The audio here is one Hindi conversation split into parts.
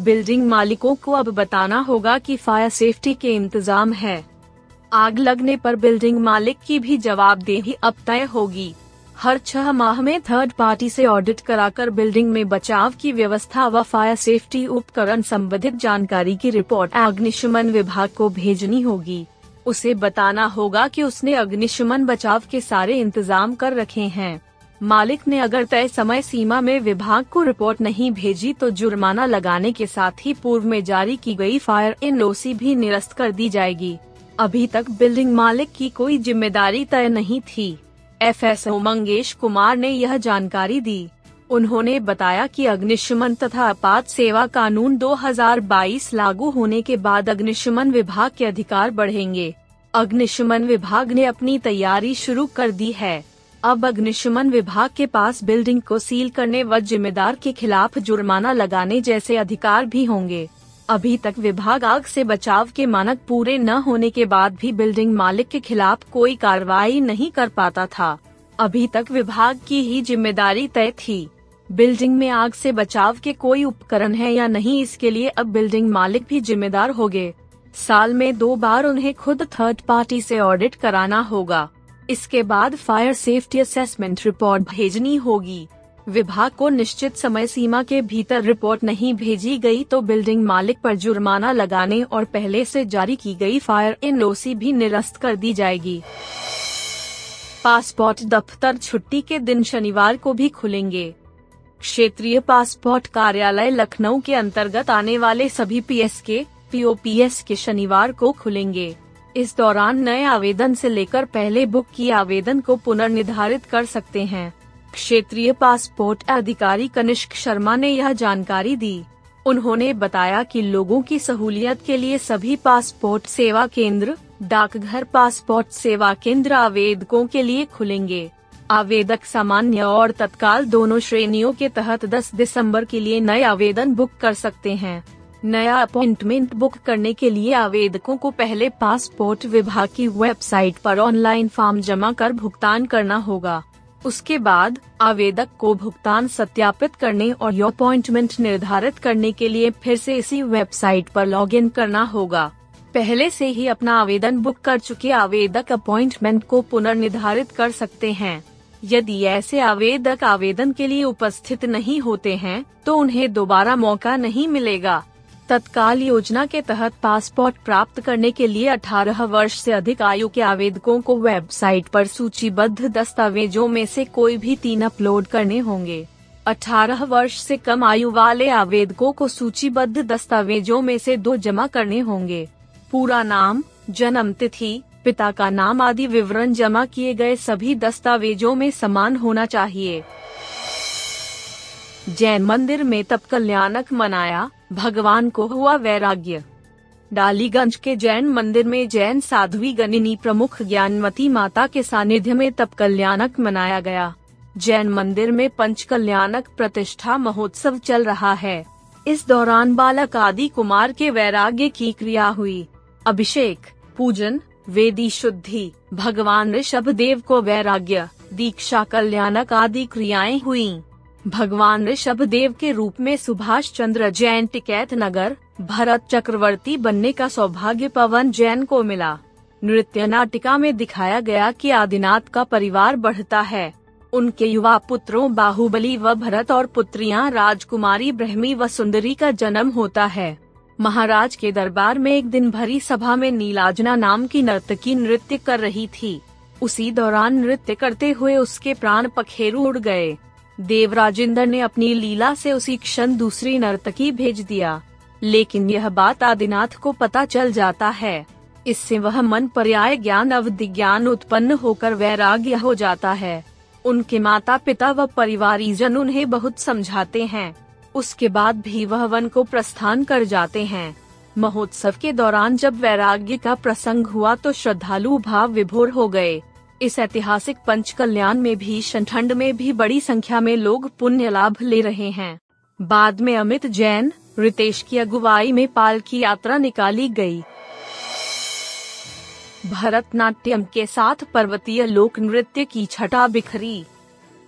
बिल्डिंग मालिकों को अब बताना होगा कि फायर सेफ्टी के इंतज़ाम है। आग लगने पर बिल्डिंग मालिक की भी जवाबदेही अब तय होगी। हर छह माह में थर्ड पार्टी से ऑडिट कराकर बिल्डिंग में बचाव की व्यवस्था व फायर सेफ्टी उपकरण संबंधित जानकारी की रिपोर्ट अग्निशमन विभाग को भेजनी होगी। उसे बताना होगा कि उसने अग्निशमन बचाव के सारे इंतज़ाम कर रखे हैं। मालिक ने अगर तय समय सीमा में विभाग को रिपोर्ट नहीं भेजी तो जुर्माना लगाने के साथ ही पूर्व में जारी की गई फायर इन भी निरस्त कर दी जाएगी। अभी तक बिल्डिंग मालिक की कोई ज़िम्मेदारी तय नहीं थी। एफ़ एस मंगेश कुमार ने यह जानकारी दी। उन्होंने बताया कि अग्निशमन तथा आपात सेवा कानून 2022 लागू होने के बाद अग्निशमन विभाग के अधिकार बढ़ेंगे। अग्निशमन विभाग ने अपनी तैयारी शुरू कर दी है। अब अग्निशमन विभाग के पास बिल्डिंग को सील करने व जिम्मेदार के खिलाफ जुर्माना लगाने जैसे अधिकार भी होंगे। अभी तक विभाग आग से बचाव के मानक पूरे न होने के बाद भी बिल्डिंग मालिक के खिलाफ कोई कार्रवाई नहीं कर पाता था। अभी तक विभाग की ही ज़िम्मेदारी तय थी। बिल्डिंग में आग से बचाव के कोई उपकरण है या नहीं इसके लिए अब बिल्डिंग मालिक भी जिम्मेदार होंगे। साल में दो बार उन्हें खुद थर्ड पार्टी से ऑडिट कराना होगा। इसके बाद फायर सेफ्टी असेसमेंट रिपोर्ट भेजनी होगी। विभाग को निश्चित समय सीमा के भीतर रिपोर्ट नहीं भेजी गई तो बिल्डिंग मालिक पर जुर्माना लगाने और पहले से जारी की गई फायर इन भी निरस्त कर दी जाएगी। पासपोर्ट दफ्तर छुट्टी के दिन शनिवार को भी खुलेंगे। क्षेत्रीय पासपोर्ट कार्यालय लखनऊ के अंतर्गत आने वाले सभी पीएसके, पीओपीएस के शनिवार को खुलेंगे। इस दौरान नए आवेदन से लेकर पहले बुक किए आवेदन को पुनर्निर्धारित कर सकते हैं। क्षेत्रीय पासपोर्ट अधिकारी कनिष्क शर्मा ने यह जानकारी दी। उन्होंने बताया कि लोगों की सहूलियत के लिए सभी पासपोर्ट सेवा केंद्र, डाकघर पासपोर्ट सेवा केंद्र आवेदकों के लिए खुलेंगे। आवेदक सामान्य और तत्काल दोनों श्रेणियों के तहत 10 दिसंबर के लिए नए आवेदन बुक कर सकते हैं। नया अपॉइंटमेंट बुक करने के लिए आवेदकों को पहले पासपोर्ट विभाग की वेबसाइट पर ऑनलाइन फॉर्म जमा कर भुगतान करना होगा। उसके बाद आवेदक को भुगतान सत्यापित करने और अपॉइंटमेंट निर्धारित करने के लिए फिर से इसी वेबसाइट पर लॉगिन करना होगा। पहले से ही अपना आवेदन बुक कर चुके आवेदक अपॉइंटमेंट को पुनर्निर्धारित कर सकते हैं। यदि ऐसे आवेदक आवेदन के लिए उपस्थित नहीं होते हैं तो उन्हें दोबारा मौका नहीं मिलेगा। तत्काल योजना के तहत पासपोर्ट प्राप्त करने के लिए 18 वर्ष से अधिक आयु के आवेदकों को वेबसाइट पर सूचीबद्ध दस्तावेजों में से कोई भी तीन अपलोड करने होंगे। 18 वर्ष से कम आयु वाले आवेदकों को सूचीबद्ध दस्तावेजों में से दो जमा करने होंगे। पूरा नाम, जन्म तिथि, पिता का नाम आदि विवरण जमा किए गए सभी दस्तावेजों में समान होना चाहिए। जैन मंदिर में तप कल्याणक मनाया, भगवान को हुआ वैराग्य। डालीगंज के जैन मंदिर में जैन साध्वी गणिनी प्रमुख ज्ञानमती माता के सानिध्य में तप कल्याणक मनाया गया। जैन मंदिर में पंच कल्याणक प्रतिष्ठा महोत्सव चल रहा है। इस दौरान बालक आदि कुमार के वैराग्य की क्रिया हुई। अभिषेक, पूजन, वेदी शुद्धि, भगवान ऋषभ देव को वैराग्य, दीक्षा कल्याणक आदि क्रियाएँ हुई। भगवान ऋषभ देव के रूप में सुभाष चंद्र जैन टिकैत नगर, भरत चक्रवर्ती बनने का सौभाग्य पवन जैन को मिला। नृत्य नाटिका में दिखाया गया कि आदिनाथ का परिवार बढ़ता है। उनके युवा पुत्रों बाहुबली व भरत और पुत्रियाँ राजकुमारी ब्रह्मी व सुंदरी का जन्म होता है। महाराज के दरबार में एक दिन भरी सभा में नीलाजना नाम की नर्तकी नृत्य कर रही थी। उसी दौरान नृत्य करते हुए उसके प्राण पखेरु उड़ गए। देवराजेंद्र ने अपनी लीला से उसी क्षण दूसरी नर्तकी भेज दिया। लेकिन यह बात आदिनाथ को पता चल जाता है। इससे वह मन पर्याय ज्ञान, अवधि ज्ञान उत्पन्न होकर वैराग्य हो जाता है। उनके माता पिता व परिवारीजन उन्हें बहुत समझाते हैं। उसके बाद भी वह वन को प्रस्थान कर जाते हैं। महोत्सव के दौरान जब वैराग्य का प्रसंग हुआ तो श्रद्धालु भाव विभोर हो गए। इस ऐतिहासिक पंच कल्याण में भीषण ठंड में भी बड़ी संख्या में लोग पुण्य लाभ ले रहे हैं। बाद में अमित जैन, रितेश की अगुवाई में पाल की यात्रा निकाली गई। भरतनाट्यम के साथ पर्वतीय लोक नृत्य की छटा बिखरी।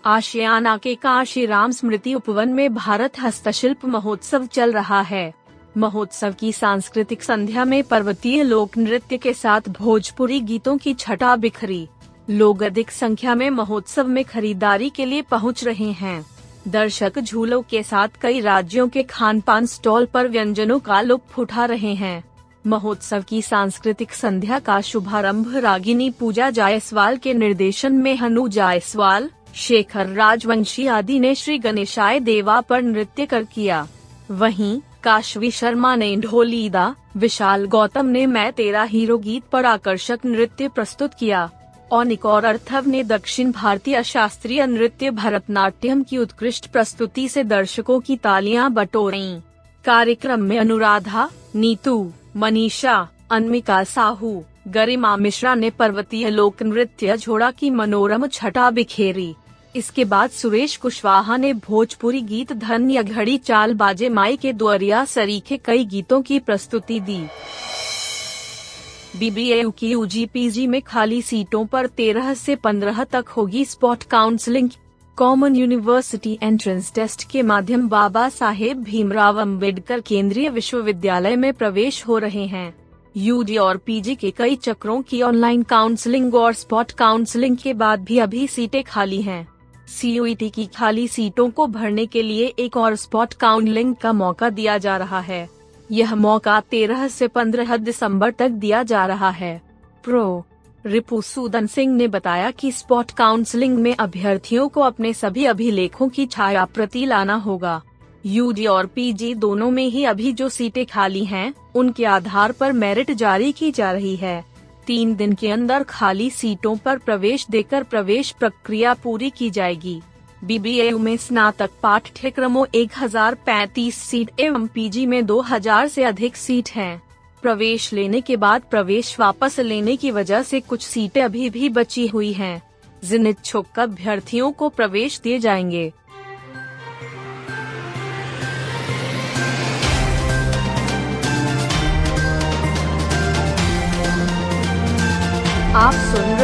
आशियाना के काशी राम स्मृति उपवन में भारत हस्तशिल्प महोत्सव चल रहा है। महोत्सव की सांस्कृतिक संध्या में पर्वतीय लोक नृत्य के साथ भोजपुरी गीतों की छटा बिखरी। लोग अधिक संख्या में महोत्सव में खरीदारी के लिए पहुँच रहे हैं। दर्शक झूलों के साथ कई राज्यों के खान पान स्टॉल पर व्यंजनों का लुप्त उठा रहे हैं। महोत्सव की सांस्कृतिक संध्या का शुभारंभ रागिनी पूजा जायसवाल के निर्देशन में हनु जायसवाल, शेखर राजवंशी आदि ने श्री गणेशाय देवा पर नृत्य कर किया। वहीं, काशवी शर्मा ने ढोलीदा, विशाल गौतम ने मैं तेरा हीरो गीत पर आकर्षक नृत्य प्रस्तुत किया। ओनिक और अर्थव ने दक्षिण भारतीय शास्त्रीय नृत्य भरतनाट्यम की उत्कृष्ट प्रस्तुति से दर्शकों की तालियाँ बटोरी। कार्यक्रम में अनुराधा, नीतू, मनीषा अनमिका साहू, गरिमा मिश्रा ने पर्वतीय लोक नृत्य झोड़ा की मनोरम छटा बिखेरी। इसके बाद सुरेश कुशवाहा ने भोजपुरी गीत धन या घड़ी चाल बाजे माई के दुआरिया सरीखे कई गीतों की प्रस्तुति दी। बीबीए की यूजी में खाली सीटों पर 13 से 15 तक होगी spot counselling. Common university entrance test के माध्यम बाबा साहेब भीमराव अंबेडकर केंद्रीय विश्वविद्यालय में प्रवेश हो रहे हैं। यूजी और पीजी के कई चक्रों की ऑनलाइन काउंसलिंग और स्पॉट काउंसलिंग के बाद भी अभी सीटें खाली हैं। सी की खाली सीटों को भरने के लिए एक और स्पॉट काउंसलिंग का मौका दिया जा रहा है। यह मौका 13 से 15 दिसंबर तक दिया जा रहा है। प्रो. रिपु सूदन सिंह ने बताया कि स्पॉट काउंसलिंग में अभ्यर्थियों को अपने सभी अभिलेखों की छाया प्रति लाना होगा। यूजी और पीजी दोनों में ही अभी जो सीटें खाली हैं, उनके आधार पर मेरिट जारी की जा रही है। तीन दिन के अंदर खाली सीटों पर प्रवेश देकर प्रवेश प्रक्रिया पूरी की जाएगी। बीबीए में स्नातक पाठ्यक्रमों एक हज़ार पैतीस सीट एवं पीजी में दो हज़ार से अधिक सीट हैं। प्रवेश लेने के बाद प्रवेश वापस लेने की वजह से कुछ सीटें अभी भी बची हुई हैं। जिन इच्छुक अभ्यर्थियों को प्रवेश दिए जाएँगे